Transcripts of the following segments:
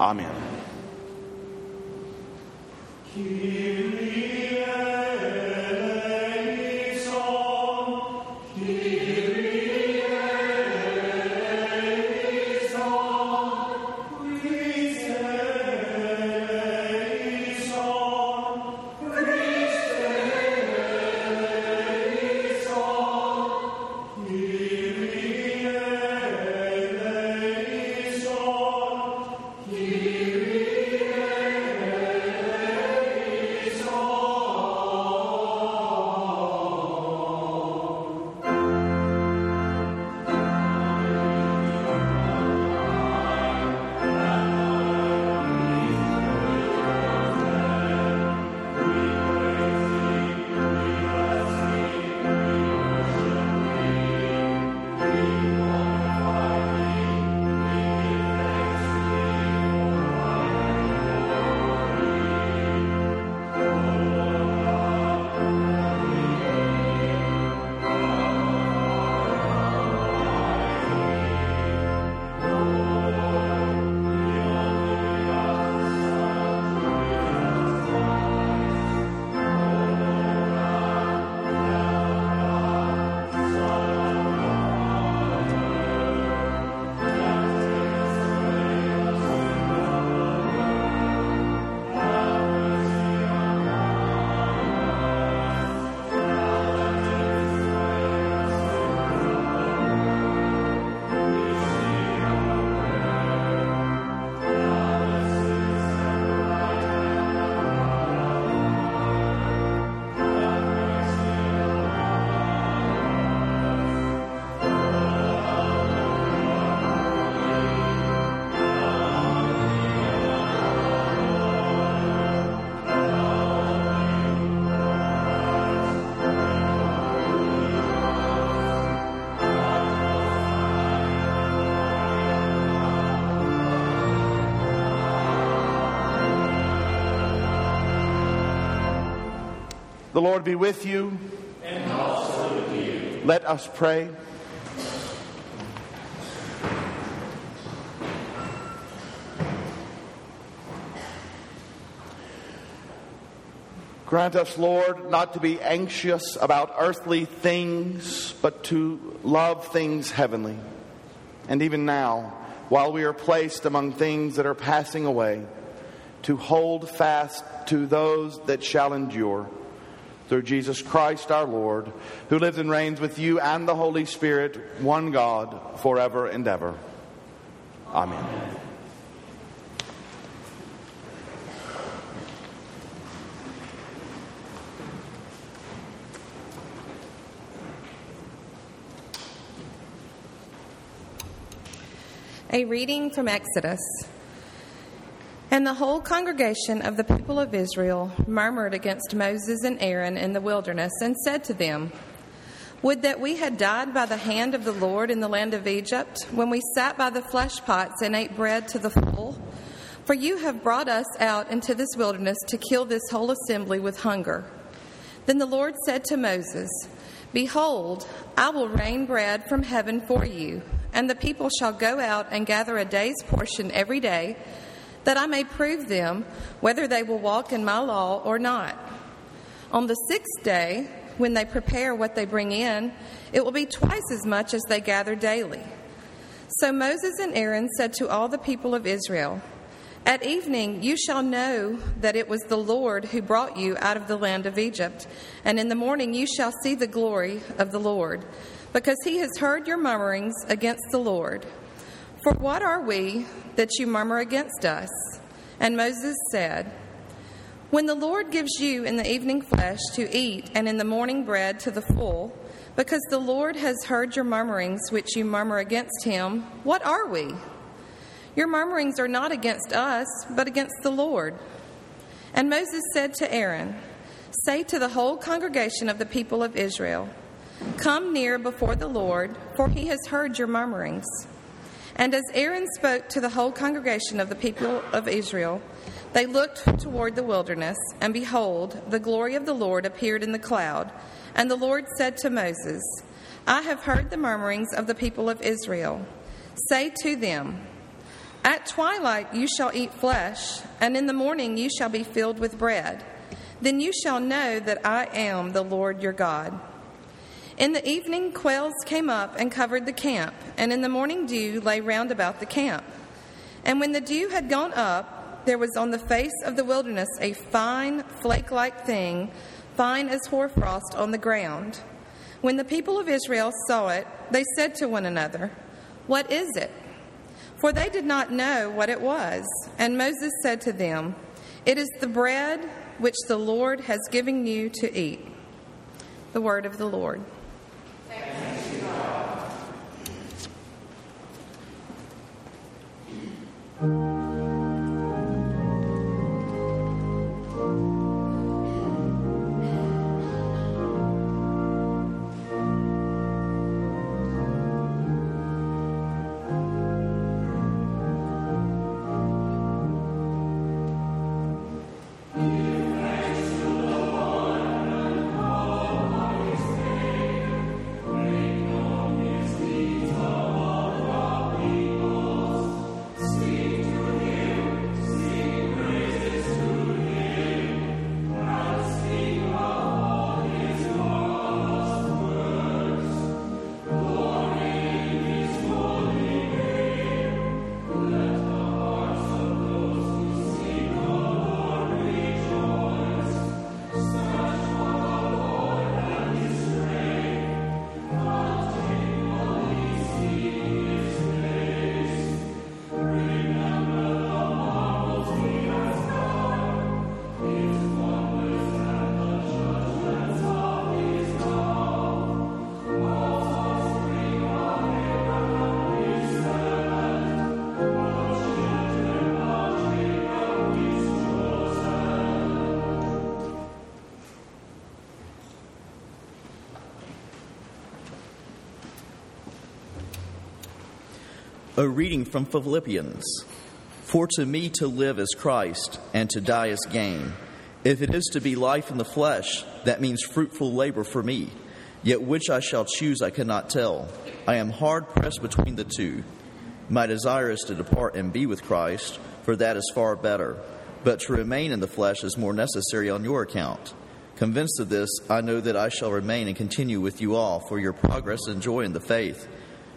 Amen. The Lord be with you. And also with you. Let us pray. Grant us, Lord, not to be anxious about earthly things, but to love things heavenly. And even now, while we are placed among things that are passing away, to hold fast to those that shall endure through Jesus Christ our Lord, who lives and reigns with you and the Holy Spirit, one God, forever and ever. Amen. A reading from Exodus. And the whole congregation of the people of Israel murmured against Moses and Aaron in the wilderness and said to them, Would that we had died by the hand of the Lord in the land of Egypt, when we sat by the flesh pots and ate bread to the full. For you have brought us out into this wilderness to kill this whole assembly with hunger. Then the Lord said to Moses, Behold, I will rain bread from heaven for you, and the people shall go out and gather a day's portion every day, that I may prove them whether they will walk in my law or not. On the sixth day, when they prepare what they bring in, it will be twice as much as they gather daily. So Moses and Aaron said to all the people of Israel, At evening you shall know that it was the Lord who brought you out of the land of Egypt, and in the morning you shall see the glory of the Lord, because he has heard your murmurings against the Lord. For what are we that you murmur against us? And Moses said, When the Lord gives you in the evening flesh to eat, and in the morning bread to the full, because the Lord has heard your murmurings which you murmur against him, what are we? Your murmurings are not against us, but against the Lord. And Moses said to Aaron, Say to the whole congregation of the people of Israel, Come near before the Lord, for he has heard your murmurings. And as Aaron spoke to the whole congregation of the people of Israel, they looked toward the wilderness, and behold, the glory of the Lord appeared in the cloud. And the Lord said to Moses, I have heard the murmurings of the people of Israel. Say to them, At twilight you shall eat flesh, and in the morning you shall be filled with bread. Then you shall know that I am the Lord your God. In the evening, quails came up and covered the camp, and in the morning dew lay round about the camp. And when the dew had gone up, there was on the face of the wilderness a fine, flake like thing, fine as hoarfrost on the ground. When the people of Israel saw it, they said to one another, What is it? For they did not know what it was. And Moses said to them, It is the bread which the Lord has given you to eat. The word of the Lord. Thank you. A reading from Philippians. For to me to live is Christ, and to die is gain. If it is to be life in the flesh, that means fruitful labor for me. Yet which I shall choose I cannot tell. I am hard pressed between the two. My desire is to depart and be with Christ, for that is far better. But to remain in the flesh is more necessary on your account. Convinced of this, I know that I shall remain and continue with you all for your progress and joy in the faith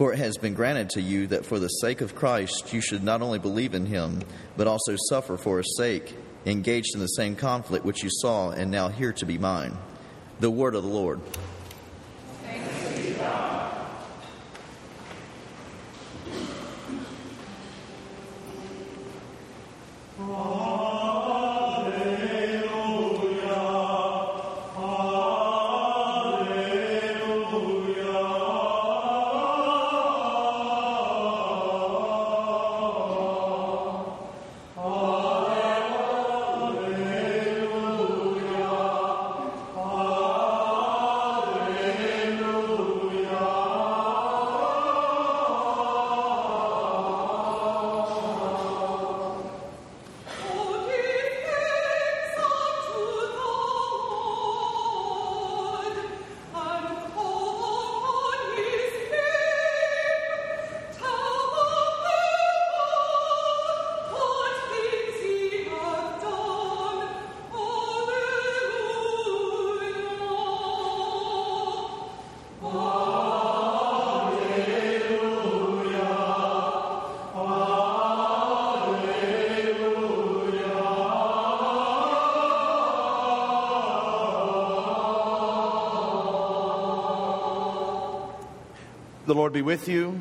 for it has been granted to you that for the sake of Christ you should not only believe in him, but also suffer for his sake, engaged in the same conflict which you saw and now hear to be mine. The word of the Lord. The Lord be with you.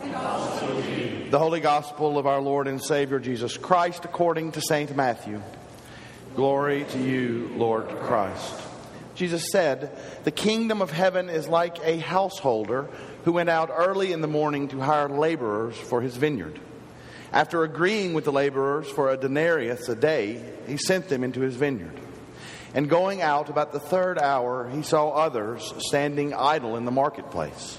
The Holy Gospel of our Lord and Savior Jesus Christ according to St. Matthew. Glory to you, Lord Christ. Jesus said, The kingdom of heaven is like a householder who went out early in the morning to hire laborers for his vineyard. After agreeing with the laborers for a denarius a day, he sent them into his vineyard. And going out about the third hour, he saw others standing idle in the marketplace.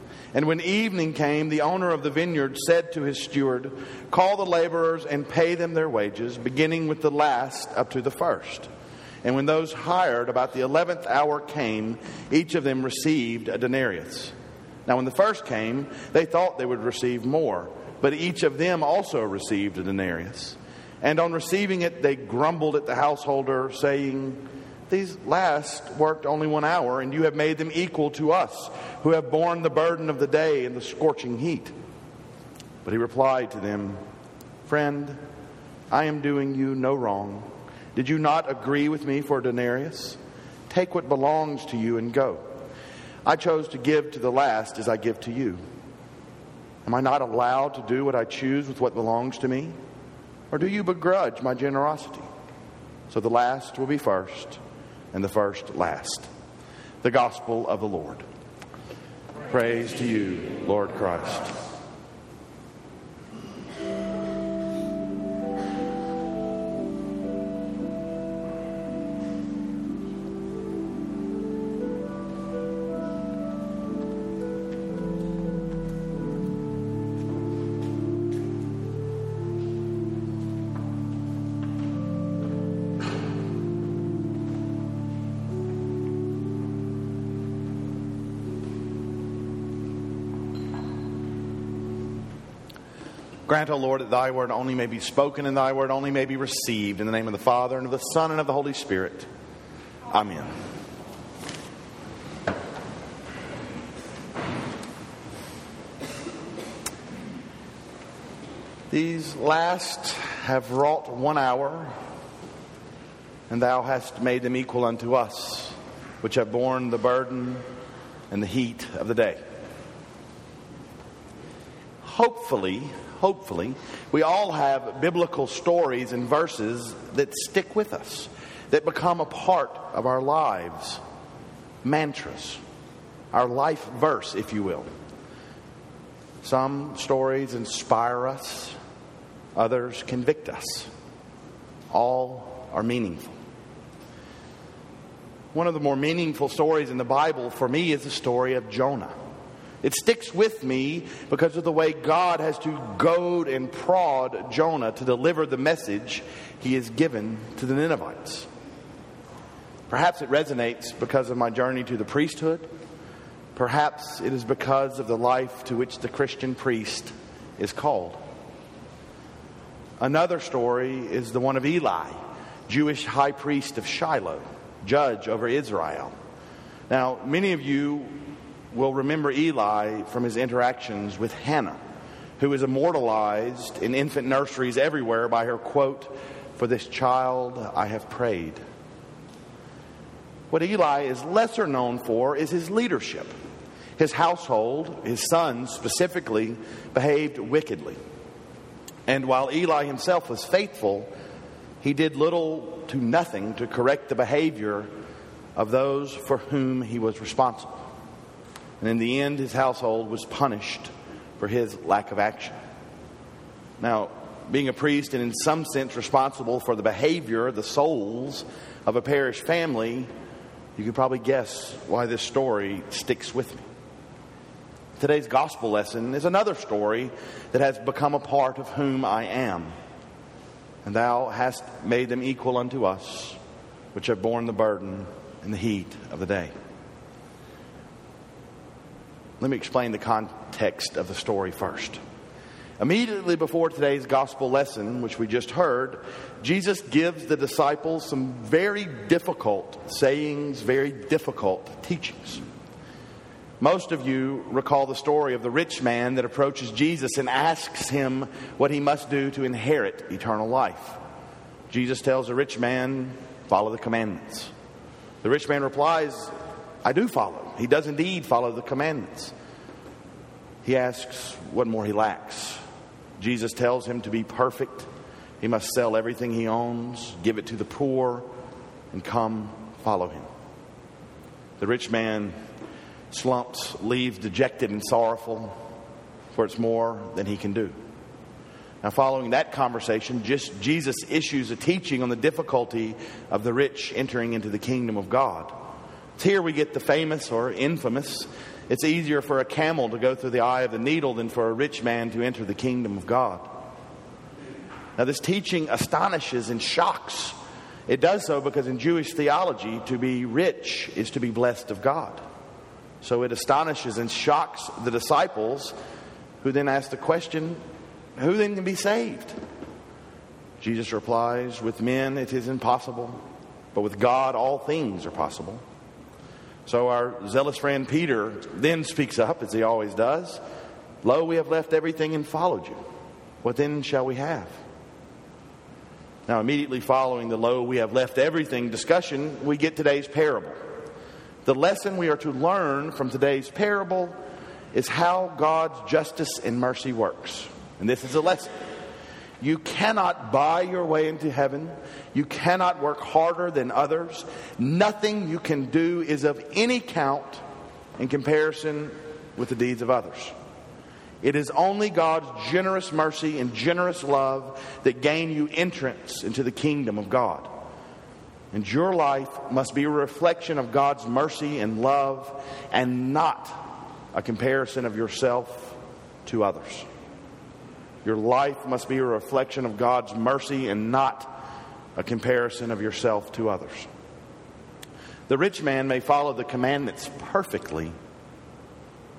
And when evening came, the owner of the vineyard said to his steward, Call the laborers and pay them their wages, beginning with the last up to the first. And when those hired about the eleventh hour came, each of them received a denarius. Now, when the first came, they thought they would receive more, but each of them also received a denarius. And on receiving it, they grumbled at the householder, saying, These last worked only one hour, and you have made them equal to us, who have borne the burden of the day and the scorching heat. But he replied to them, Friend, I am doing you no wrong. Did you not agree with me for a denarius? Take what belongs to you and go. I chose to give to the last as I give to you. Am I not allowed to do what I choose with what belongs to me? Or do you begrudge my generosity? So the last will be first, and the first last. The Gospel of the Lord. Praise to you, Lord Christ. Grant, O Lord, that thy word only may be spoken and thy word only may be received. In the name of the Father, and of the Son, and of the Holy Spirit. Amen. These last have wrought one hour, and thou hast made them equal unto us, which have borne the burden and the heat of the day. Hopefully, hopefully, we all have biblical stories and verses that stick with us, that become a part of our lives, mantras, our life verse, if you will. Some stories inspire us, others convict us. All are meaningful. One of the more meaningful stories in the Bible for me is the story of Jonah. It sticks with me because of the way God has to goad and prod Jonah to deliver the message he has given to the Ninevites. Perhaps it resonates because of my journey to the priesthood. Perhaps it is because of the life to which the Christian priest is called. Another story is the one of Eli, Jewish high priest of Shiloh, judge over Israel. Now, many of you will remember Eli from his interactions with Hannah, who is immortalized in infant nurseries everywhere by her quote, For this child I have prayed. What Eli is lesser known for is his leadership. His household, his sons specifically, behaved wickedly. And while Eli himself was faithful, he did little to nothing to correct the behavior of those for whom he was responsible. And in the end, his household was punished for his lack of action. Now, being a priest and in some sense responsible for the behavior, the souls of a parish family, you can probably guess why this story sticks with me. Today's gospel lesson is another story that has become a part of whom I am. And thou hast made them equal unto us, which have borne the burden and the heat of the day. Let me explain the context of the story first. Immediately before today's gospel lesson, which we just heard, Jesus gives the disciples some very difficult sayings, very difficult teachings. Most of you recall the story of the rich man that approaches Jesus and asks him what he must do to inherit eternal life. Jesus tells the rich man, Follow the commandments. The rich man replies, I do follow. He does indeed follow the commandments. He asks what more he lacks. Jesus tells him to be perfect. He must sell everything he owns, give it to the poor, and come follow him. The rich man slumps, leaves dejected and sorrowful, for it's more than he can do. Now, following that conversation, just Jesus issues a teaching on the difficulty of the rich entering into the kingdom of God. Here we get the famous or infamous it's easier for a camel to go through the eye of the needle than for a rich man to enter the kingdom of God. Now, this teaching astonishes and shocks. It does so because in Jewish theology, to be rich is to be blessed of God. So it astonishes and shocks the disciples who then ask the question who then can be saved? Jesus replies, With men it is impossible, but with God all things are possible. So our zealous friend Peter then speaks up, as he always does Lo, we have left everything and followed you. What then shall we have? Now, immediately following the lo, we have left everything discussion, we get today's parable. The lesson we are to learn from today's parable is how God's justice and mercy works. And this is a lesson. You cannot buy your way into heaven. You cannot work harder than others. Nothing you can do is of any count in comparison with the deeds of others. It is only God's generous mercy and generous love that gain you entrance into the kingdom of God. And your life must be a reflection of God's mercy and love and not a comparison of yourself to others. Your life must be a reflection of God's mercy and not a comparison of yourself to others. The rich man may follow the commandments perfectly,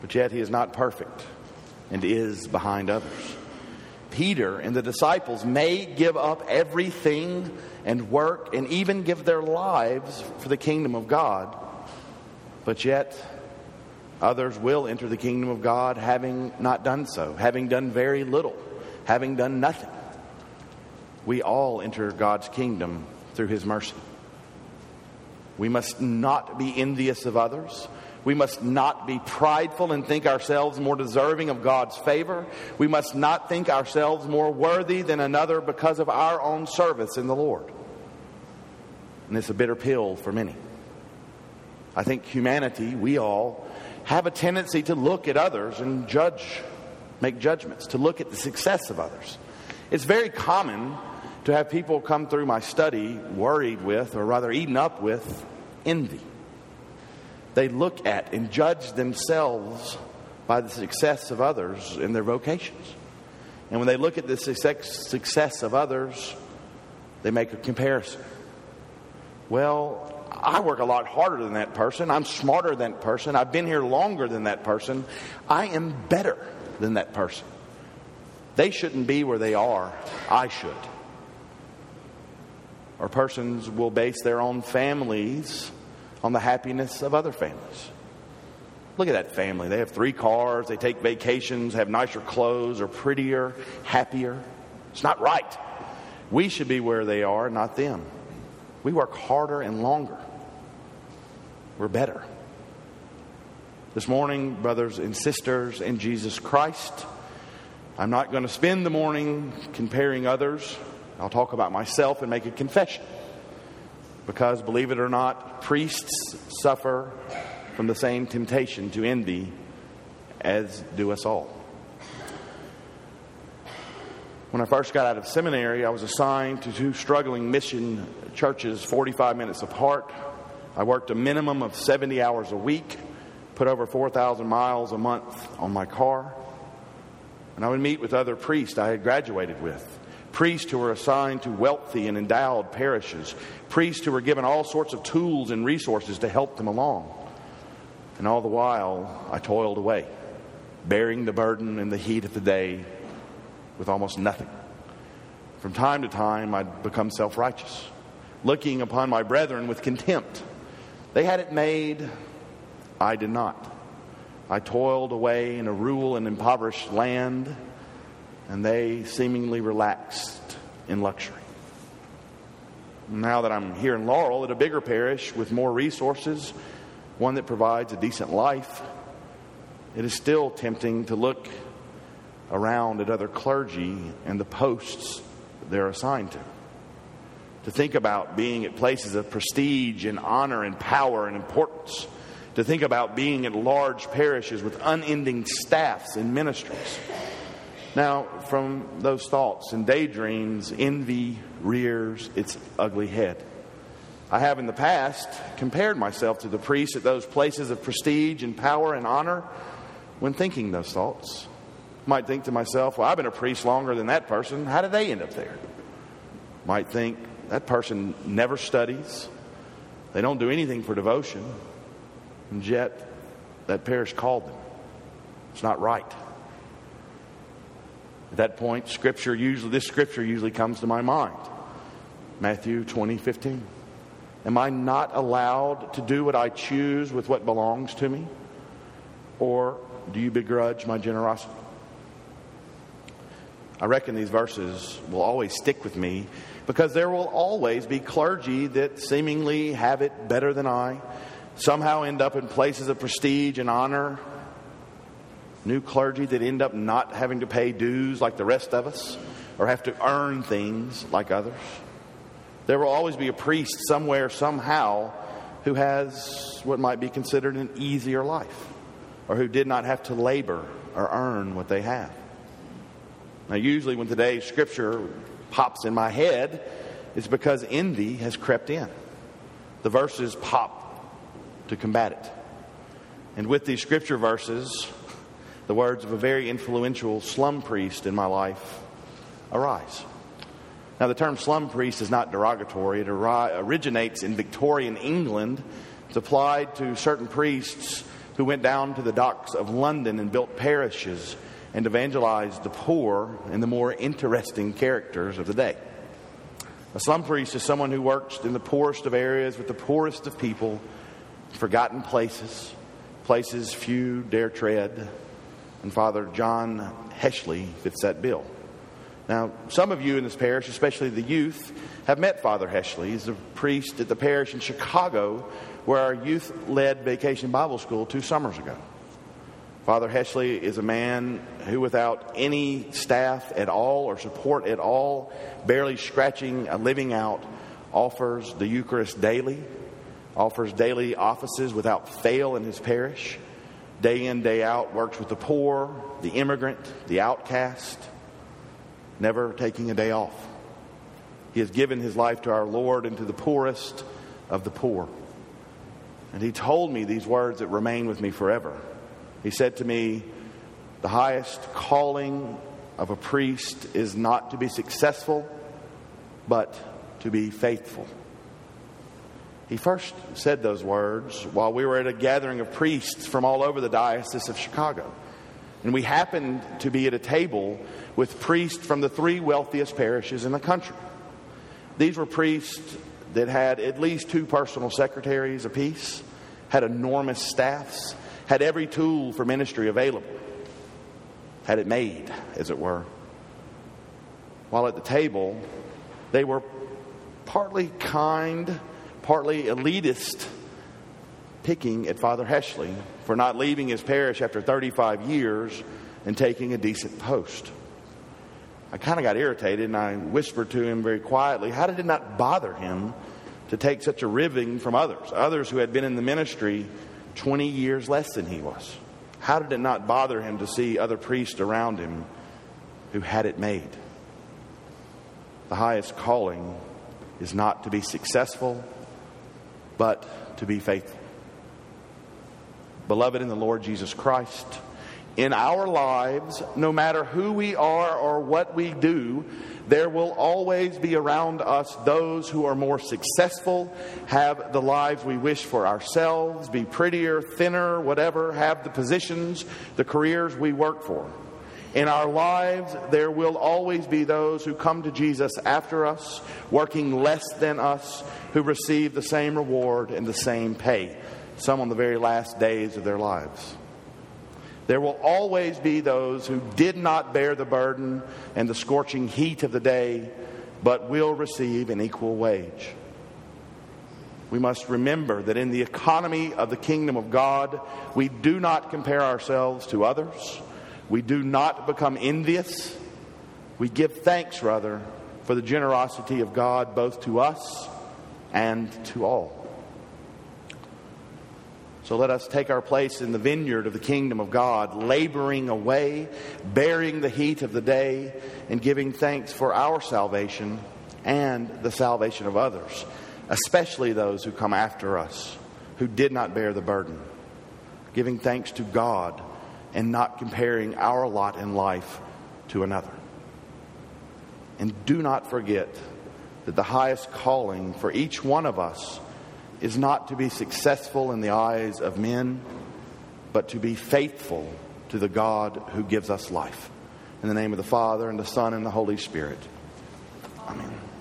but yet he is not perfect and is behind others. Peter and the disciples may give up everything and work and even give their lives for the kingdom of God, but yet others will enter the kingdom of God having not done so, having done very little having done nothing. We all enter God's kingdom through his mercy. We must not be envious of others. We must not be prideful and think ourselves more deserving of God's favor. We must not think ourselves more worthy than another because of our own service in the Lord. And it's a bitter pill for many. I think humanity, we all, have a tendency to look at others and judge make judgments, to look at the success of others. It's very common to have people come through my study worried with, or rather eaten up with, envy. They look at and judge themselves by the success of others in their vocations. And when they look at the success of others, they make a comparison. Well, I work a lot harder than that person. I'm smarter than that person. I've been here longer than that person. I am better than that person. They shouldn't be where they are. I should. Or persons will base their own families on the happiness of other families. Look at that family. They have three cars, they take vacations, have nicer clothes, are prettier, happier. It's not right. We should be where they are, not them. We work harder and longer. We're better. This morning, brothers and sisters in Jesus Christ, I'm not going to spend the morning comparing others. I'll talk about myself and make a confession. Because, believe it or not, priests suffer from the same temptation to envy as do us all. When I first got out of seminary, I was assigned to two struggling mission churches 45 minutes apart. I worked a minimum of 70 hours a week put over 4,000 miles a month on my car. And I would meet with other priests I had graduated with. Priests who were assigned to wealthy and endowed parishes. Priests who were given all sorts of tools and resources to help them along. And all the while, I toiled away, bearing the burden in the heat of the day with almost nothing. From time to time, I'd become self righteous, looking upon my brethren with contempt. They had it made, I did not. I toiled away in a rural and impoverished land, and they seemingly relaxed in luxury. Now that I'm here in Laurel at a bigger parish with more resources, one that provides a decent life, it is still tempting to look around at other clergy and the posts they're assigned to. To think about being at places of prestige and honor and power and importance. To think about being at large parishes with unending staffs and ministries. Now, from those thoughts and daydreams, envy rears its ugly head. I have in the past compared myself to the priests at those places of prestige and power and honor when thinking those thoughts. Might think to myself, well, I've been a priest longer than that person. How did they end up there? Might think, that person never studies. They don't do anything for devotion. And yet, that parish called them. It's not right. At that point, scripture usually, this scripture usually comes to my mind. Matthew 20, 15. Am I not allowed to do what I choose with what belongs to me? Or do you begrudge my generosity? I reckon these verses will always stick with me because there will always be clergy that seemingly have it better than I, somehow end up in places of prestige and honor, new clergy that end up not having to pay dues like the rest of us or have to earn things like others. There will always be a priest somewhere, somehow, who has what might be considered an easier life or who did not have to labor or earn what they have. Now, usually when today's scripture pops in my head, it's because envy has crept in. The verses pop to combat it. And with these scripture verses, the words of a very influential slum priest in my life arise. Now, the term slum priest is not derogatory. It originates in Victorian England. It's applied to certain priests who went down to the docks of London and built parishes and evangelized the poor and the more interesting characters of the day. A slum priest is someone who works in the poorest of areas with the poorest of people, forgotten places, places few dare tread. And Father John Heshley fits that bill. Now, some of you in this parish, especially the youth, have met Father Heshley. He's a priest at the parish in Chicago where our youth led vacation Bible school two summers ago. Father Heshley is a man who, without any staff at all or support at all, barely scratching a living out, offers the Eucharist daily, offers daily offices without fail in his parish, day in, day out, works with the poor, the immigrant, the outcast, never taking a day off. He has given his life to our Lord and to the poorest of the poor. And he told me these words that remain with me forever. He said to me, The highest calling of a priest is not to be successful, but to be faithful. He first said those words while we were at a gathering of priests from all over the Diocese of Chicago. And we happened to be at a table with priests from the three wealthiest parishes in the country. These were priests that had at least two personal secretaries apiece, had enormous staffs, had every tool for ministry available, had it made, as it were. While at the table, they were partly kind, partly elitist, picking at Father Heshley for not leaving his parish after 35 years and taking a decent post. I kind of got irritated and I whispered to him very quietly, How did it not bother him to take such a ribbing from others? Others who had been in the ministry 20 years less than he was. How did it not bother him to see other priests around him who had it made? The highest calling is not to be successful, but to be faithful. Beloved in the Lord Jesus Christ, in our lives, no matter who we are or what we do, there will always be around us those who are more successful, have the lives we wish for ourselves, be prettier, thinner, whatever, have the positions, the careers we work for. In our lives, there will always be those who come to Jesus after us, working less than us, who receive the same reward and the same pay, some on the very last days of their lives. There will always be those who did not bear the burden and the scorching heat of the day, but will receive an equal wage. We must remember that in the economy of the kingdom of God, we do not compare ourselves to others. We do not become envious. We give thanks, rather, for the generosity of God both to us and to all. So let us take our place in the vineyard of the kingdom of God, laboring away, bearing the heat of the day, and giving thanks for our salvation and the salvation of others, especially those who come after us, who did not bear the burden. Giving thanks to God and not comparing our lot in life to another. And do not forget that the highest calling for each one of us is not to be successful in the eyes of men, but to be faithful to the God who gives us life. In the name of the Father, and the Son, and the Holy Spirit. Amen.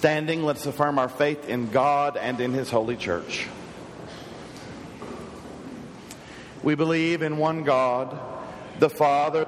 Standing, let's affirm our faith in God and in His holy church. We believe in one God, the Father,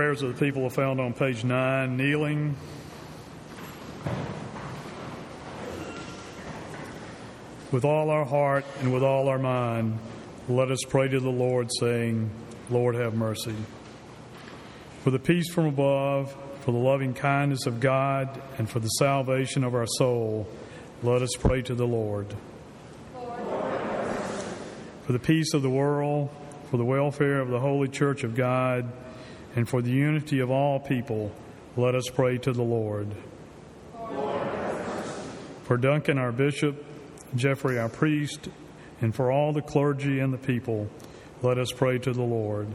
Prayers of the people are found on page 9, kneeling. With all our heart and with all our mind, let us pray to the Lord, saying, Lord, have mercy. For the peace from above, for the loving kindness of God, and for the salvation of our soul, let us pray to the Lord. For the peace of the world, for the welfare of the holy church of God, and for the unity of all people, let us pray to the Lord. Lord for Duncan, our bishop, Jeffrey, our priest, and for all the clergy and the people, let us pray to the Lord.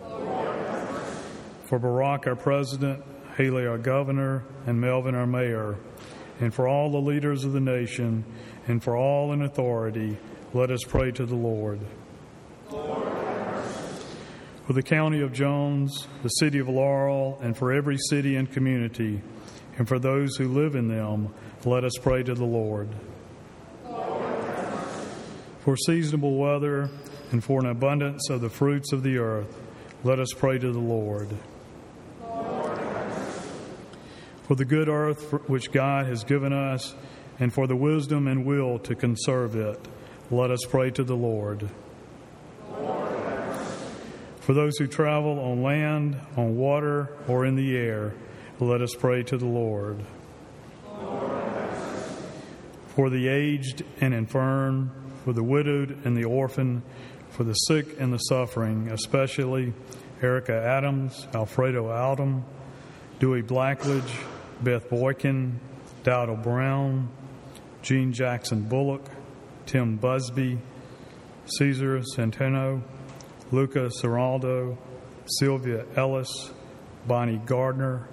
Lord for Barack, our president, Haley, our governor, and Melvin, our mayor, and for all the leaders of the nation, and for all in authority, let us pray to the Lord. Lord for the county of Jones, the city of Laurel, and for every city and community, and for those who live in them, let us pray to the Lord. For seasonable weather and for an abundance of the fruits of the earth, let us pray to the Lord. For the good earth which God has given us, and for the wisdom and will to conserve it. Let us pray to the Lord. For those who travel on land, on water, or in the air, let us pray to the Lord. For the aged and infirm, for the widowed and the orphan, for the sick and the suffering, especially Erica Adams, Alfredo Aldom, Dewey Blackledge, Beth Boykin, Dowdle Brown, Jean Jackson Bullock, Tim Busby, Caesar Centeno, Luca Seraldo, Sylvia Ellis, Bonnie Gardner,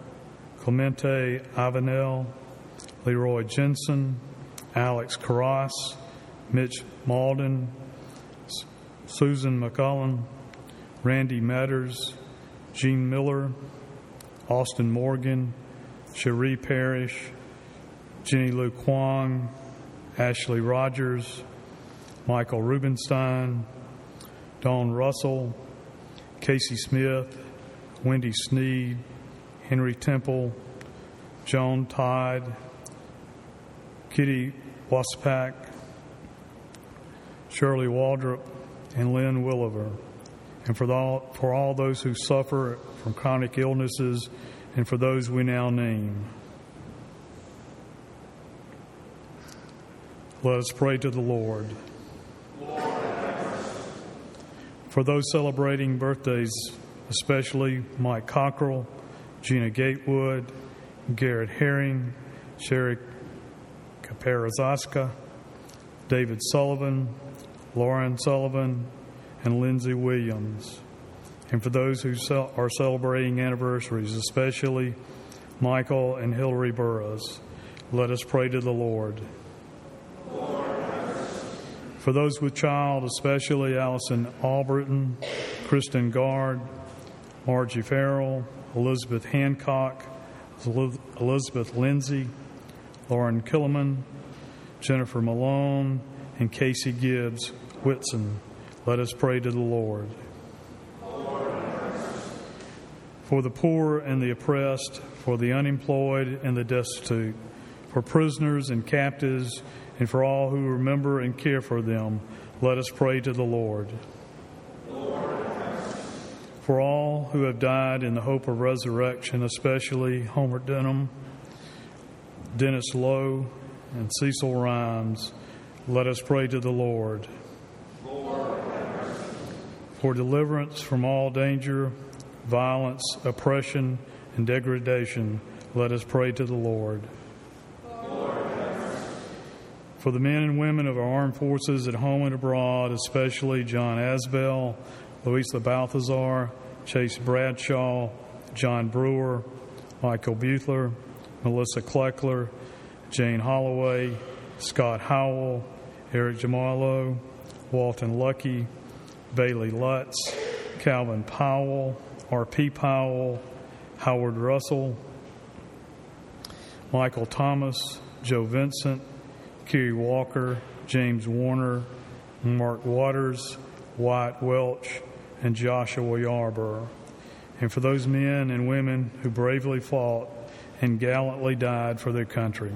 Clemente Avenel, Leroy Jensen, Alex Carras, Mitch Malden, Susan McCullen, Randy Matters, Jean Miller, Austin Morgan, Cherie Parrish, Jenny Lou Kwong, Ashley Rogers, Michael Rubenstein, Dawn Russell, Casey Smith, Wendy Sneed, Henry Temple, Joan Todd, Kitty Waspak, Shirley Waldrop, and Lynn Williver, and for all, for all those who suffer from chronic illnesses, and for those we now name. Let us pray to the Lord. For those celebrating birthdays, especially Mike Cockrell, Gina Gatewood, Garrett Herring, Sherry Kaparazaska, David Sullivan, Lauren Sullivan, and Lindsay Williams. And for those who are celebrating anniversaries, especially Michael and Hillary Burrows, let us pray to the Lord. For those with child, especially Allison Albritton, Kristen Gard, Margie Farrell, Elizabeth Hancock, Elizabeth Lindsay, Lauren Killiman, Jennifer Malone, and Casey Gibbs Whitson. Let us pray to the Lord. For the poor and the oppressed, for the unemployed and the destitute, for prisoners and captives, and for all who remember and care for them, let us pray to the Lord. For all who have died in the hope of resurrection, especially Homer Denham, Dennis Lowe, and Cecil Rhymes, let us pray to the Lord. Lord For deliverance from all danger, violence, oppression, and degradation, let us pray to the Lord. For the men and women of our armed forces at home and abroad, especially John Asbell, Louisa Balthazar, Chase Bradshaw, John Brewer, Michael Butler, Melissa Kleckler, Jane Holloway, Scott Howell, Eric Jamarlo, Walton Lucky, Bailey Lutz, Calvin Powell, R.P. Powell, Howard Russell, Michael Thomas, Joe Vincent, Kerry Walker, James Warner, Mark Waters, Wyatt Welch, and Joshua Yarborough. And for those men and women who bravely fought and gallantly died for their country.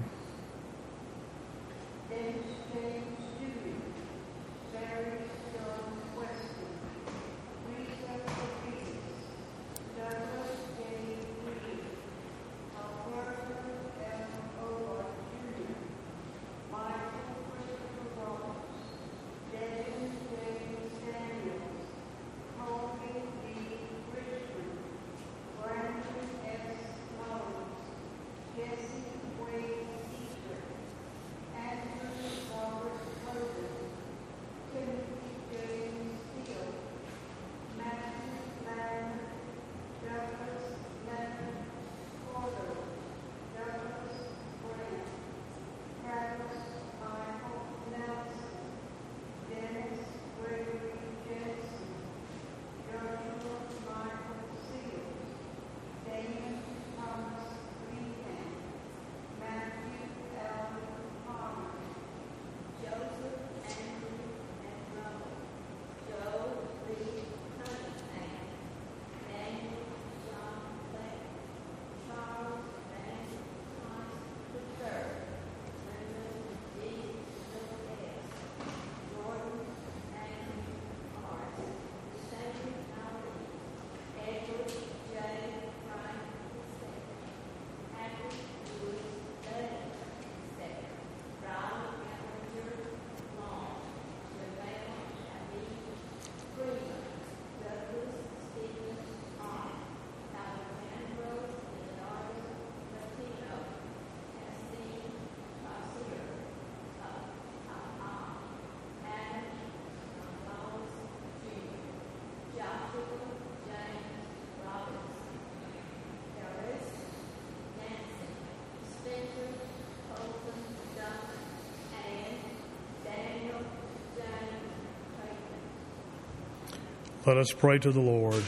Let us pray to the Lord.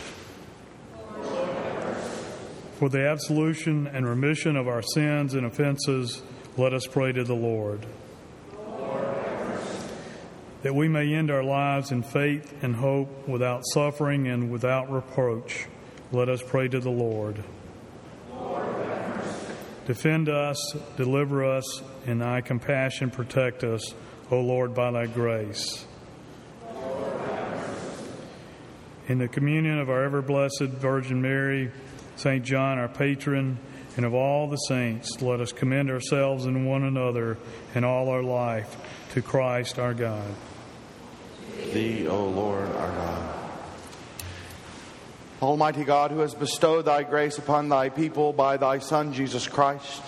For the absolution and remission of our sins and offenses, let us pray to the Lord. That we may end our lives in faith and hope without suffering and without reproach, let us pray to the Lord. Defend us, deliver us, in thy compassion protect us, O Lord, by thy grace. In the communion of our ever blessed Virgin Mary, St. John, our patron, and of all the saints, let us commend ourselves and one another and all our life to Christ our God. Thee, O Lord, our God. Almighty God, who has bestowed thy grace upon thy people by thy Son, Jesus Christ,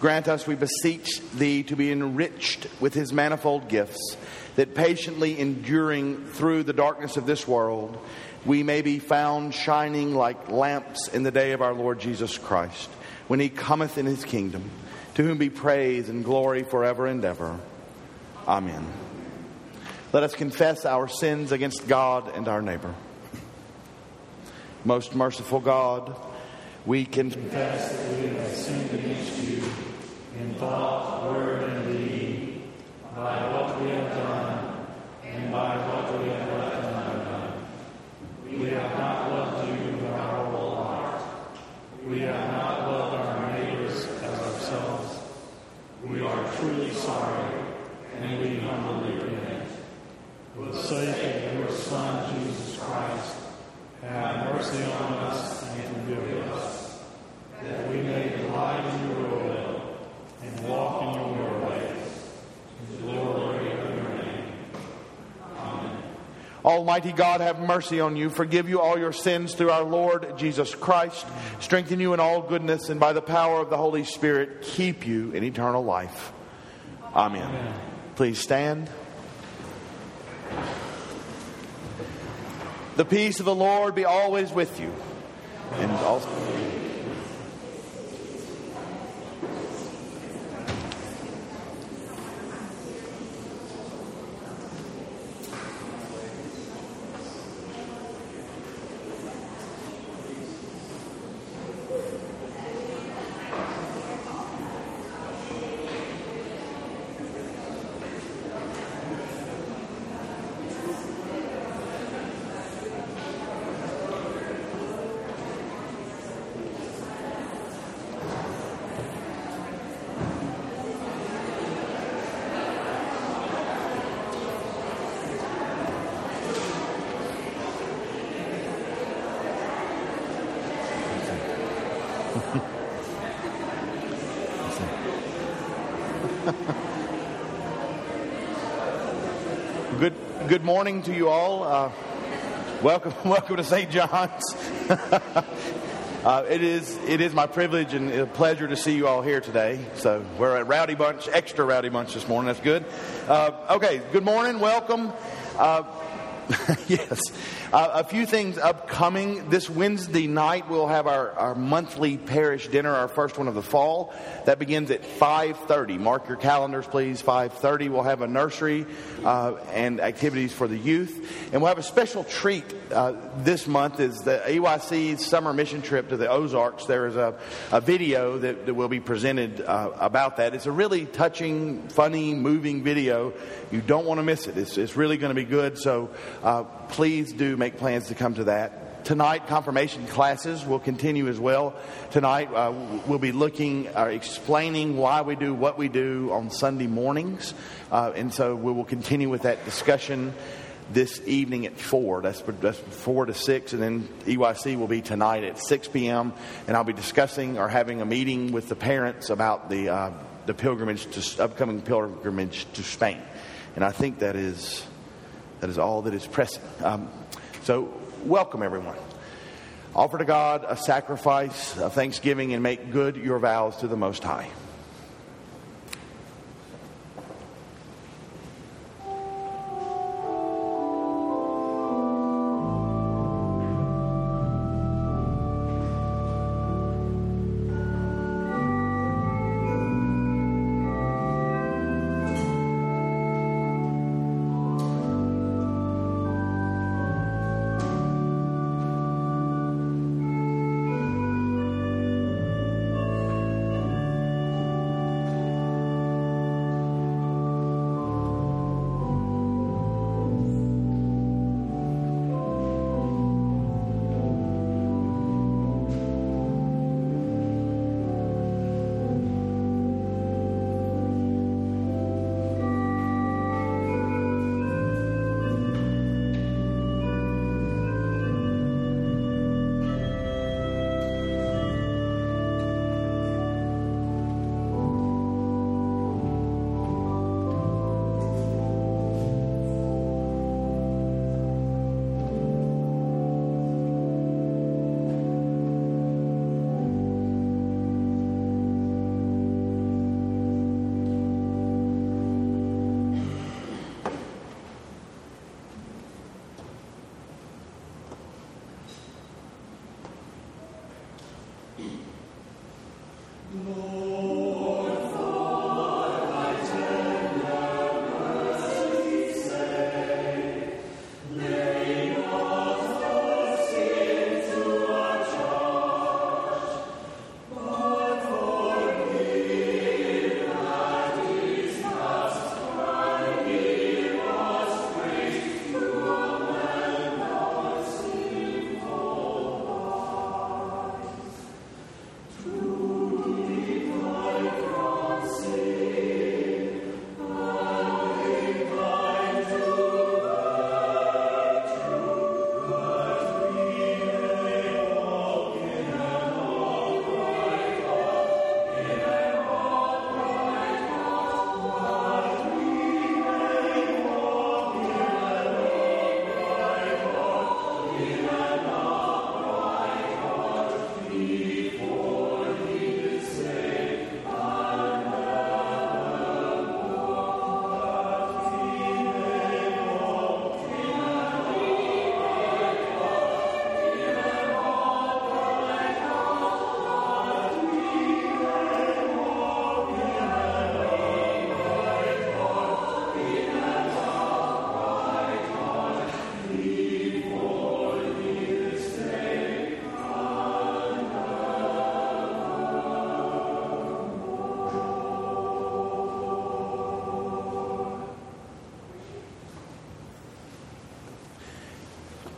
grant us, we beseech thee, to be enriched with his manifold gifts, that patiently enduring through the darkness of this world, we may be found shining like lamps in the day of our Lord Jesus Christ, when he cometh in his kingdom, to whom be praise and glory forever and ever. Amen. Let us confess our sins against God and our neighbor. Most merciful God, we confess that we have sinned against you in thought, word, and deed, by what we have done and by what we have left undone. We have not loved you with our whole heart. We have not loved our neighbors as ourselves. We are truly sorry, and we humbly repent. For the sake of your Son, Jesus Christ, have mercy on us and forgive us, that we may delight in your will and walk in your ways. To the glory of your name. Amen. Almighty God, have mercy on you, forgive you all your sins through our Lord Jesus Christ, strengthen you in all goodness, and by the power of the Holy Spirit, keep you in eternal life. Amen. Please stand. The peace of the Lord be always with you. And also. Good, morning to you all. Uh, welcome, welcome to St. John's. uh, it is it is my privilege and a pleasure to see you all here today. So we're a rowdy bunch, extra rowdy bunch this morning. That's good. Uh, okay, good morning, welcome. Uh, yes. Uh, a few things upcoming. This Wednesday night, we'll have our, our monthly parish dinner, our first one of the fall. That begins at 5.30. Mark your calendars, please. 5.30. We'll have a nursery uh, and activities for the youth. And we'll have a special treat uh, this month is the EYC's summer mission trip to the Ozarks. There is a, a video that, that will be presented uh, about that. It's a really touching, funny, moving video. You don't want to miss it. It's, it's really going to be good. So uh, please do make plans to come to that. Tonight, confirmation classes will continue as well. Tonight, uh, we'll be looking, uh, explaining why we do what we do on Sunday mornings. Uh, and so we will continue with that discussion this evening at 4. That's, that's 4 to 6. And then EYC will be tonight at 6 p.m. And I'll be discussing or having a meeting with the parents about the, uh, the pilgrimage to, upcoming pilgrimage to Spain. And I think that is, that is all that is pressing. Um, so, welcome everyone. Offer to God a sacrifice of thanksgiving and make good your vows to the Most High.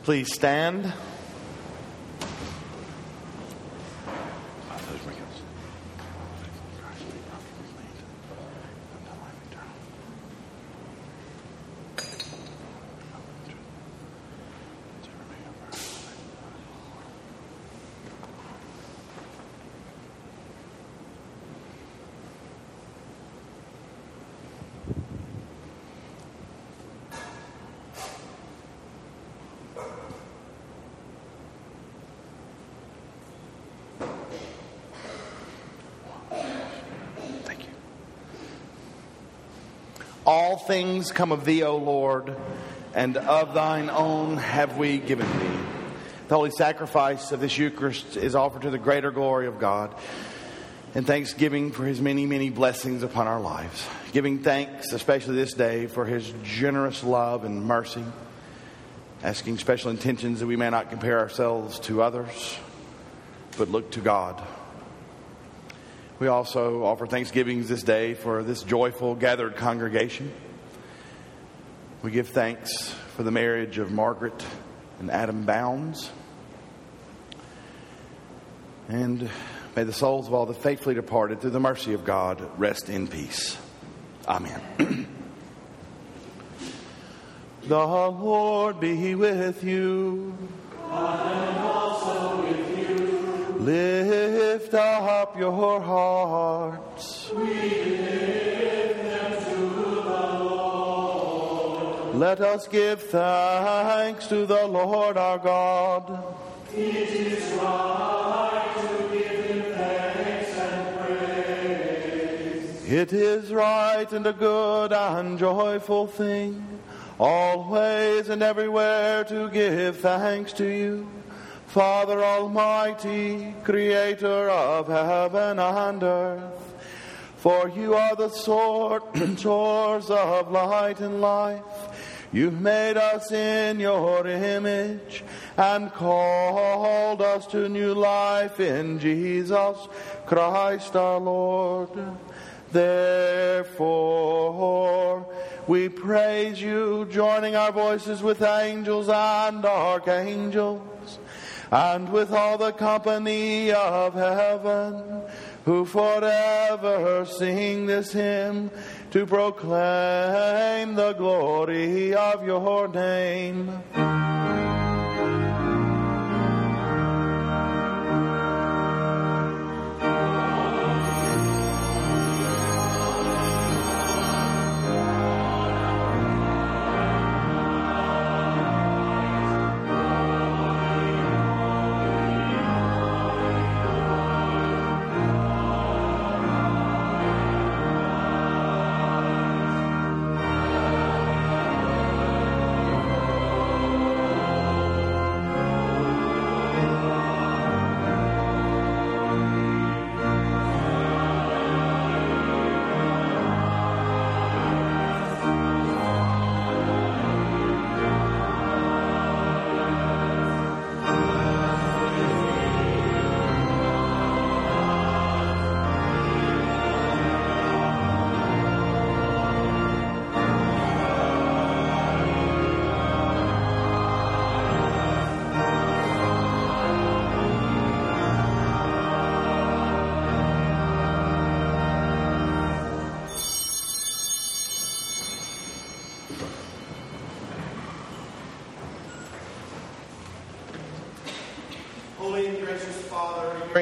Please stand. All things come of thee, O Lord, and of thine own have we given thee. The holy sacrifice of this Eucharist is offered to the greater glory of God and thanksgiving for his many, many blessings upon our lives. Giving thanks, especially this day, for his generous love and mercy. Asking special intentions that we may not compare ourselves to others, but look to God. We also offer thanksgivings this day for this joyful gathered congregation. We give thanks for the marriage of Margaret and Adam Bounds. And may the souls of all the faithfully departed, through the mercy of God, rest in peace. Amen. the Lord be with you. Lift up your hearts. Let us give thanks to the Lord our God. It is right to give him thanks and praise. It is right and a good and joyful thing, always and everywhere to give thanks to you, Father Almighty, Creator of heaven and earth. For you are the source of light and life. You made us in your image and called us to new life in Jesus Christ our Lord. Therefore, we praise you, joining our voices with angels and archangels, and with all the company of heaven, who forever sing this hymn to proclaim the glory of your name.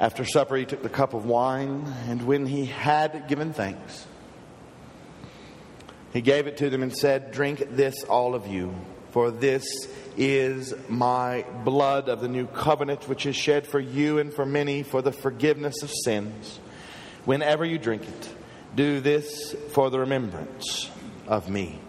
After supper, he took the cup of wine, and when he had given thanks, he gave it to them and said, Drink this, all of you, for this is my blood of the new covenant, which is shed for you and for many for the forgiveness of sins. Whenever you drink it, do this for the remembrance of me.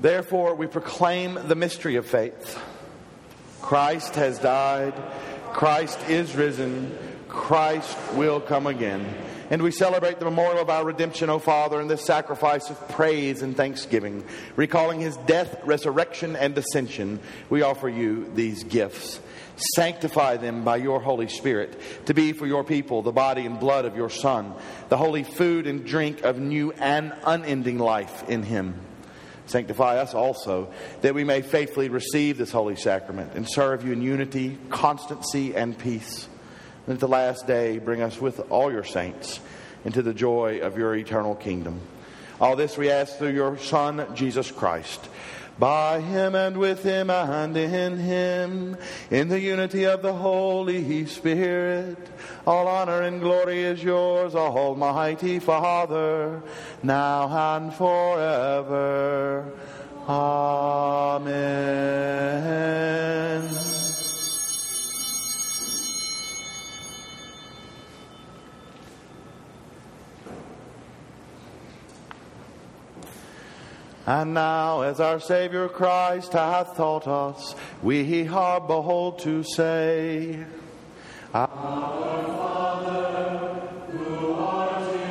Therefore, we proclaim the mystery of faith. Christ has died, Christ is risen, Christ will come again. And we celebrate the memorial of our redemption, O Father, in this sacrifice of praise and thanksgiving. Recalling his death, resurrection, and ascension, we offer you these gifts. Sanctify them by your Holy Spirit to be for your people the body and blood of your Son, the holy food and drink of new and unending life in him. Sanctify us also, that we may faithfully receive this holy sacrament and serve you in unity, constancy, and peace. And at the last day, bring us with all your saints into the joy of your eternal kingdom. All this we ask through your Son, Jesus Christ. By him and with him and in him, in the unity of the Holy Spirit, all honor and glory is yours, Almighty Father, now and forever. Amen. And now, as our Savior Christ hath taught us, we are bold to say, Our Father, who art in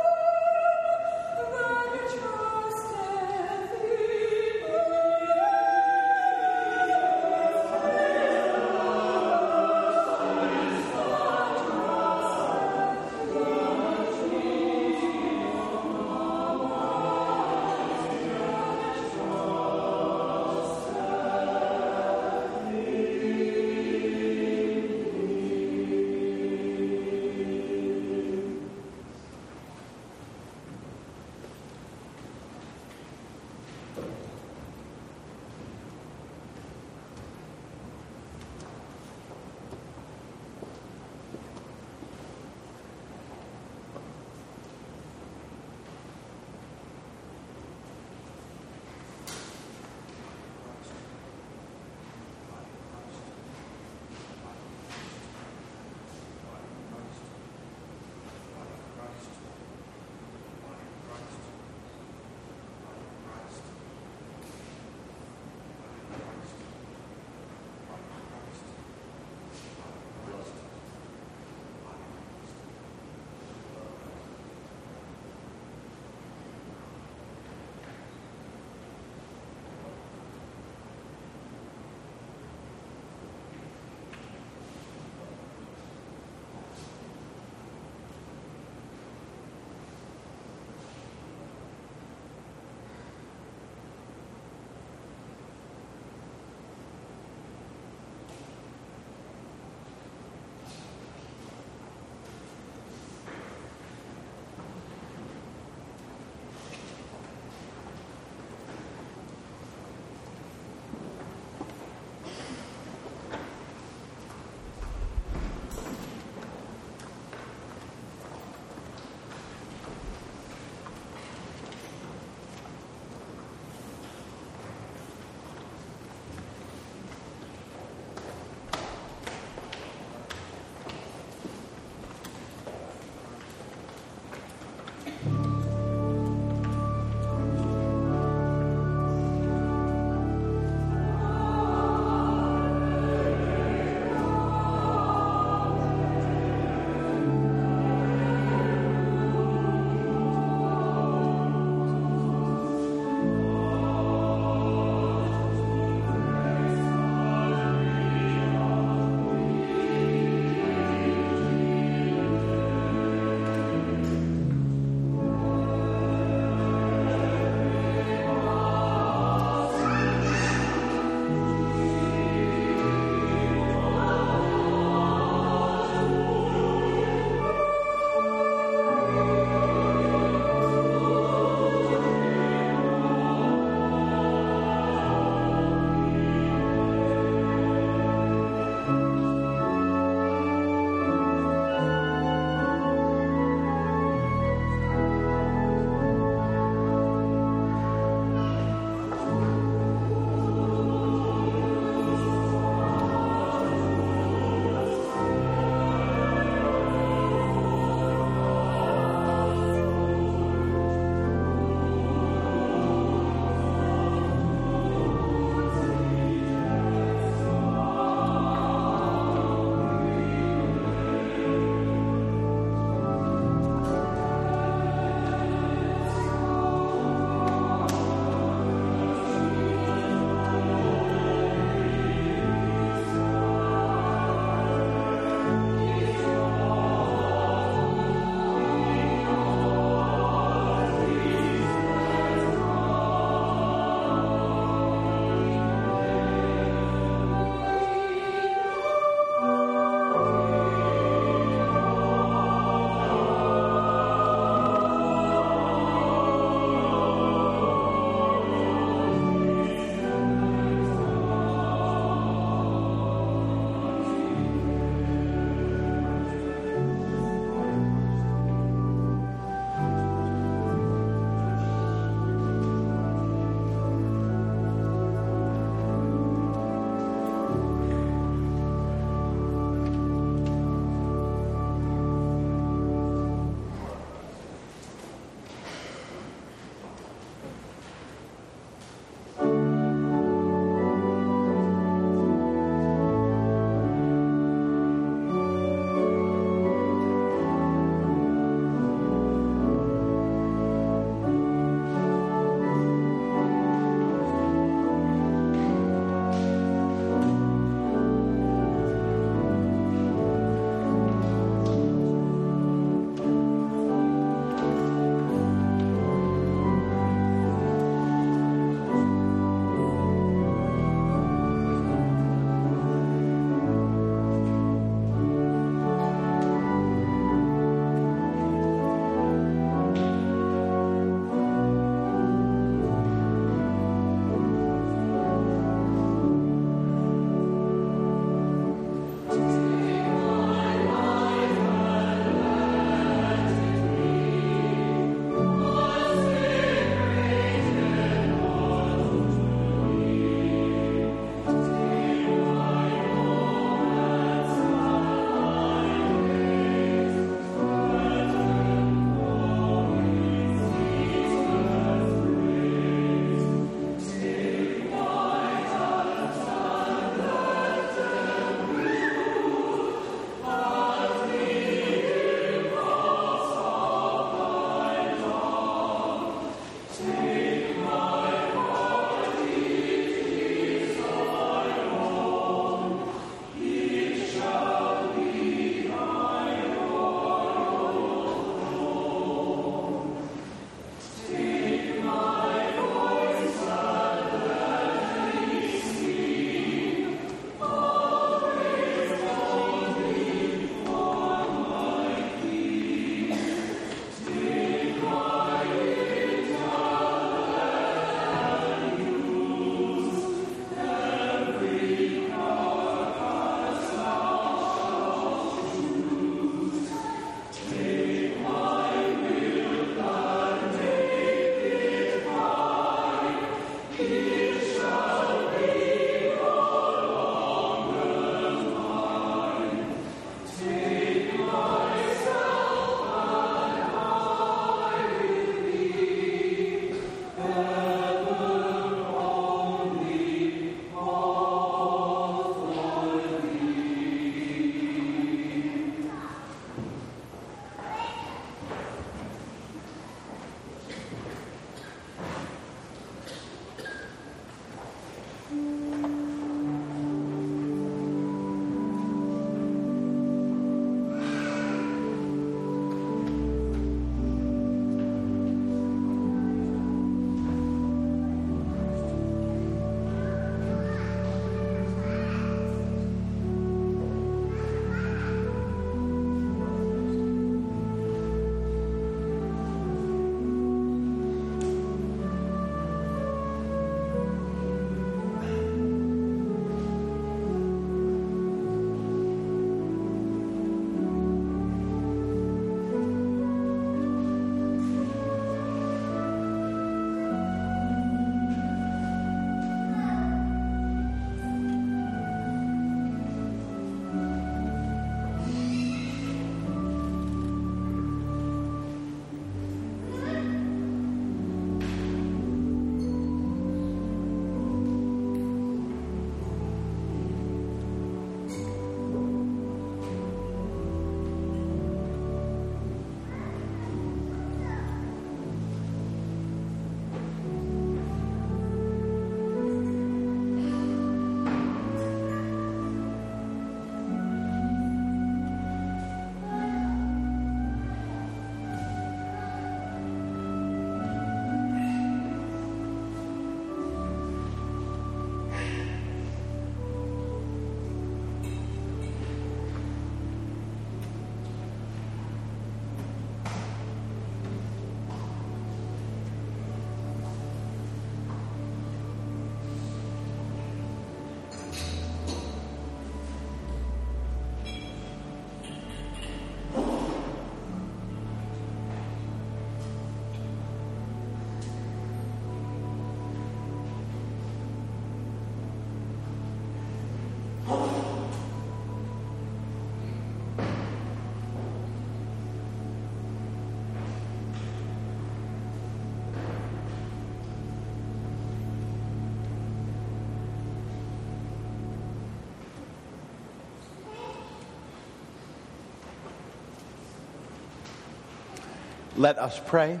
Let us pray.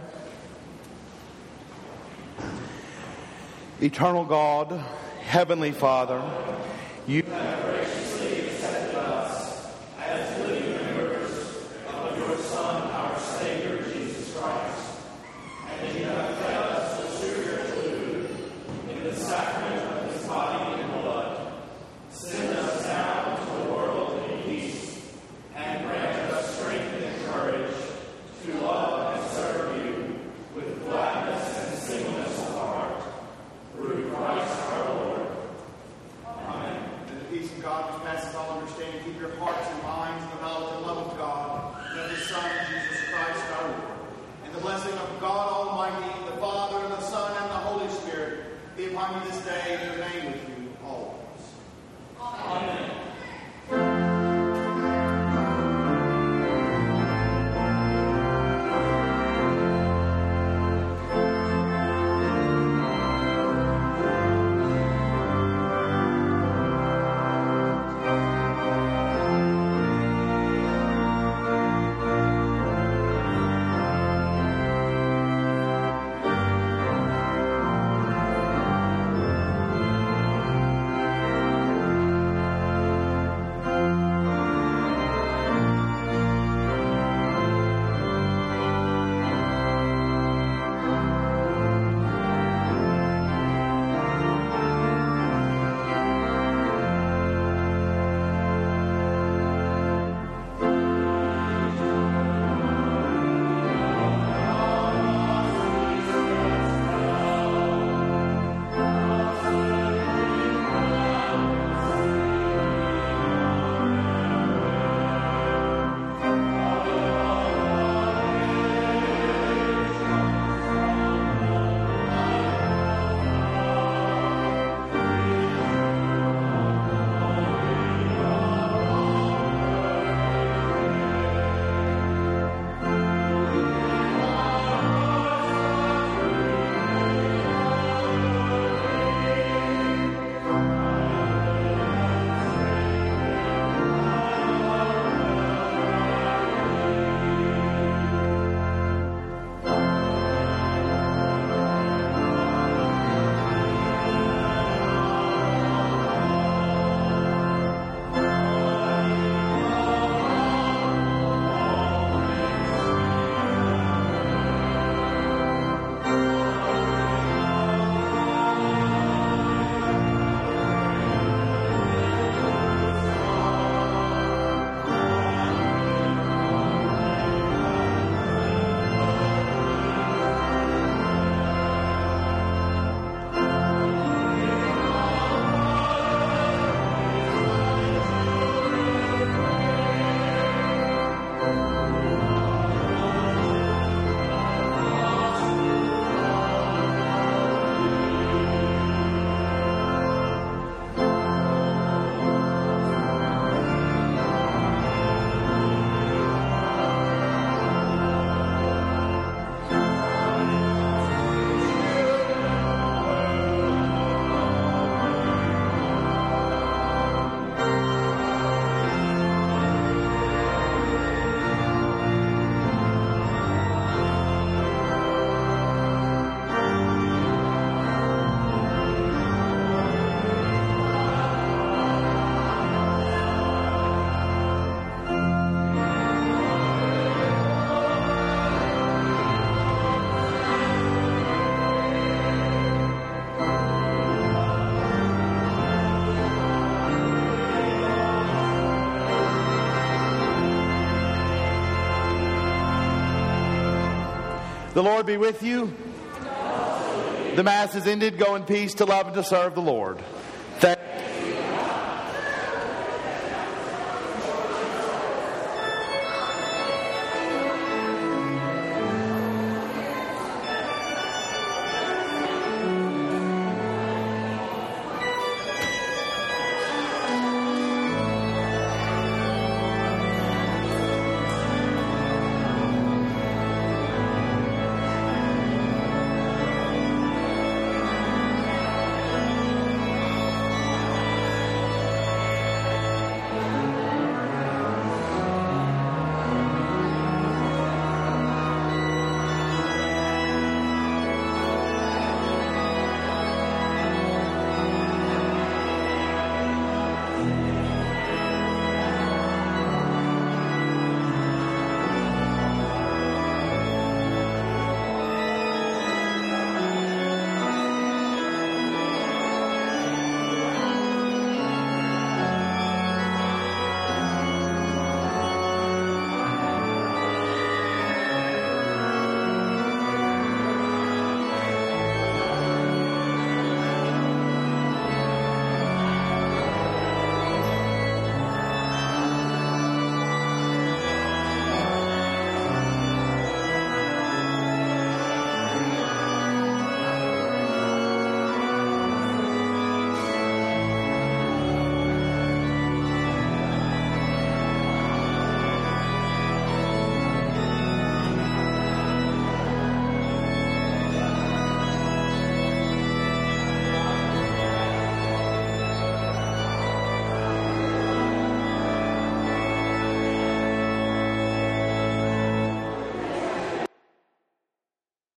Eternal God, Heavenly Father, you Lord be with you. The Mass is ended. Go in peace to love and to serve the Lord.